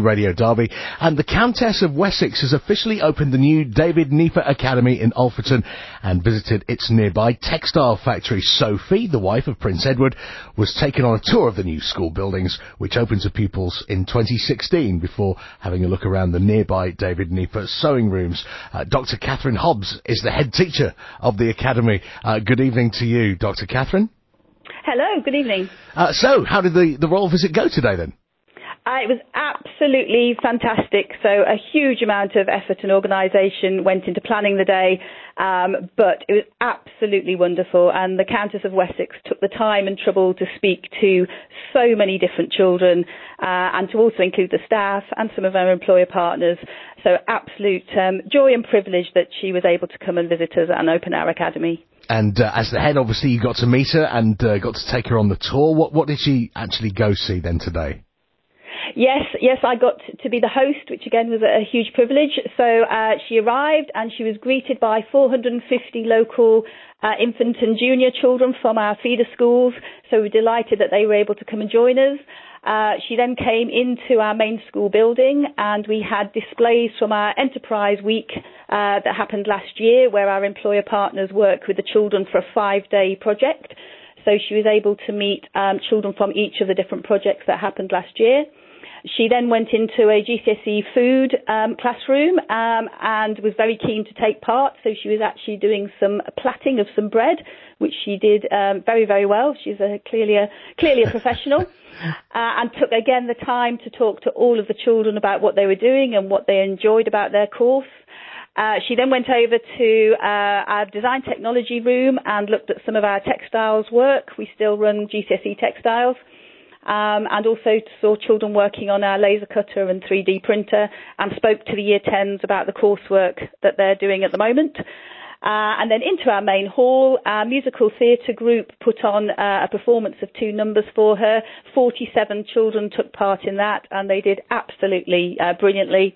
Radio Derby, and the Countess of Wessex has officially opened the new David Nieper Academy in Alfreton and visited its nearby textile factory. Sophie, the wife of Prince Edward, was taken on a tour of the new school buildings, which opened to pupils in 2016 before having a look around the nearby David Nieper sewing rooms. Uh, Dr. Catherine Hobbs is the head teacher of the academy. Uh, good evening to you, Dr. Catherine. Hello, good evening. Uh, so, how did the, the royal visit go today then? Uh, it was absolutely fantastic. So a huge amount of effort and organisation went into planning the day, um, but it was absolutely wonderful. And the Countess of Wessex took the time and trouble to speak to so many different children uh, and to also include the staff and some of our employer partners. So absolute um, joy and privilege that she was able to come and visit us and open our academy. And uh, as the head, obviously, you got to meet her and uh, got to take her on the tour. What, what did she actually go see then today? Yes, yes, I got to be the host, which again was a huge privilege. So uh, she arrived and she was greeted by 450 local uh, infant and junior children from our feeder schools. So we we're delighted that they were able to come and join us. Uh, she then came into our main school building and we had displays from our Enterprise Week uh, that happened last year where our employer partners work with the children for a five day project. So she was able to meet um, children from each of the different projects that happened last year. She then went into a GCSE food um, classroom um, and was very keen to take part. So she was actually doing some plaiting of some bread, which she did um, very, very well. She's a, clearly a clearly a professional, uh, and took again the time to talk to all of the children about what they were doing and what they enjoyed about their course. Uh, she then went over to uh, our design technology room and looked at some of our textiles work. We still run GCSE textiles um, and also saw children working on our laser cutter and 3D printer and spoke to the year 10s about the coursework that they're doing at the moment. Uh, and then into our main hall, our musical theatre group put on uh, a performance of two numbers for her. 47 children took part in that, and they did absolutely uh, brilliantly.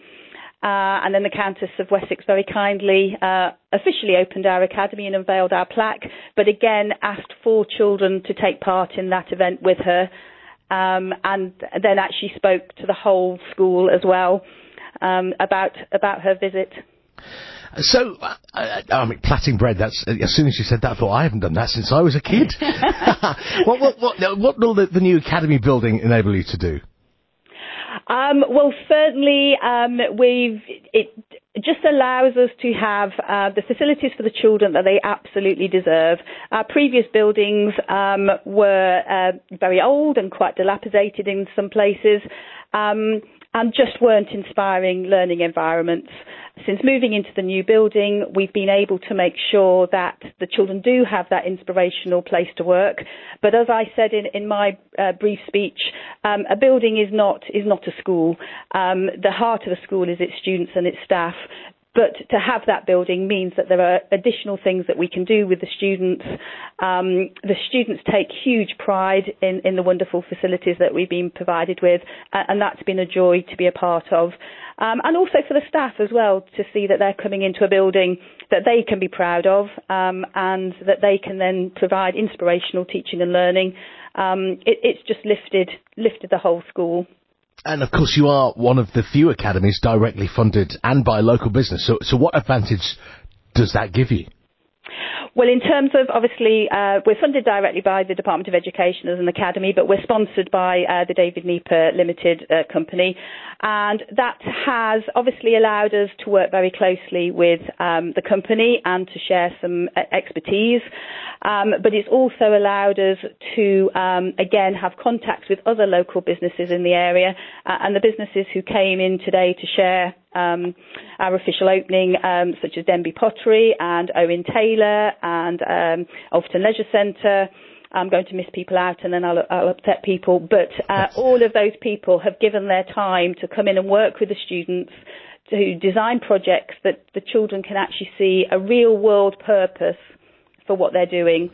Uh, and then the Countess of Wessex very kindly uh, officially opened our academy and unveiled our plaque, but again asked four children to take part in that event with her um, and then actually spoke to the whole school as well um, about about her visit. So, uh, I mean, plaiting bread, that's, as soon as you said that, I thought, I haven't done that since I was a kid. what, what, what, what will the, the new academy building enable you to do? Um, well, certainly, um, we've it just allows us to have uh, the facilities for the children that they absolutely deserve. Our previous buildings um, were uh, very old and quite dilapidated in some places. Um, and just weren't inspiring learning environments. Since moving into the new building, we've been able to make sure that the children do have that inspirational place to work. But as I said in, in my uh, brief speech, um, a building is not is not a school. Um, the heart of a school is its students and its staff. But to have that building means that there are additional things that we can do with the students. Um, the students take huge pride in, in the wonderful facilities that we've been provided with, and that's been a joy to be a part of. Um, and also for the staff as well to see that they're coming into a building that they can be proud of um, and that they can then provide inspirational teaching and learning. Um, it, it's just lifted lifted the whole school. And of course, you are one of the few academies directly funded and by local business. So, so what advantage does that give you? Well, in terms of obviously, uh, we're funded directly by the Department of Education as an academy, but we're sponsored by uh, the David Nieper Limited uh, company, and that has obviously allowed us to work very closely with um, the company and to share some uh, expertise. Um, but it's also allowed us to um, again have contacts with other local businesses in the area, uh, and the businesses who came in today to share um, our official opening, um, such as Denby Pottery and Owen Taylor and um, Alfreton Leisure Centre. I'm going to miss people out and then I'll, I'll upset people. But uh, all of those people have given their time to come in and work with the students to design projects that the children can actually see a real world purpose for what they're doing.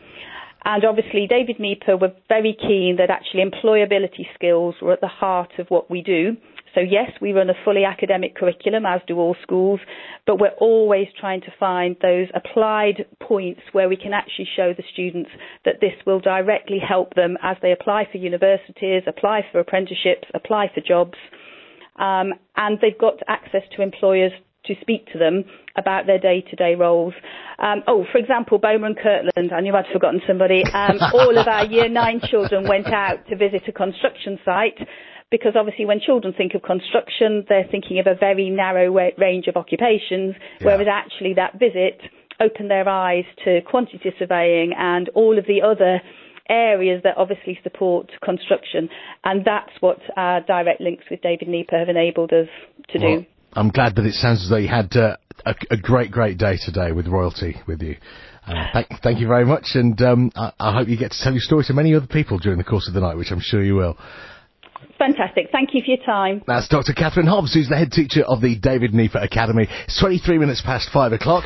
And obviously, David Nieper were very keen that actually employability skills were at the heart of what we do. So yes, we run a fully academic curriculum, as do all schools, but we're always trying to find those applied points where we can actually show the students that this will directly help them as they apply for universities, apply for apprenticeships, apply for jobs. um, and they've got access to employers to speak to them about their day-to-day roles. Um, oh, for example, Bowmer and Kirkland, I knew I'd forgotten somebody. Um, all of our year nine children went out to visit a construction site because obviously when children think of construction, they're thinking of a very narrow range of occupations, yeah. whereas actually that visit opened their eyes to quantity surveying and all of the other areas that obviously support construction. And that's what our direct links with David Nieper have enabled us to well, do. I'm glad that it sounds as though you had uh, a, a, great, great day today with royalty with you. Uh, thank, thank, you very much, and um, I, I, hope you get to tell your story to many other people during the course of the night, which I'm sure you will. Fantastic. Thank you for your time. That's Dr. Catherine Hobbs, who's the head teacher of the David Nieper Academy. It's 23 minutes past five o'clock.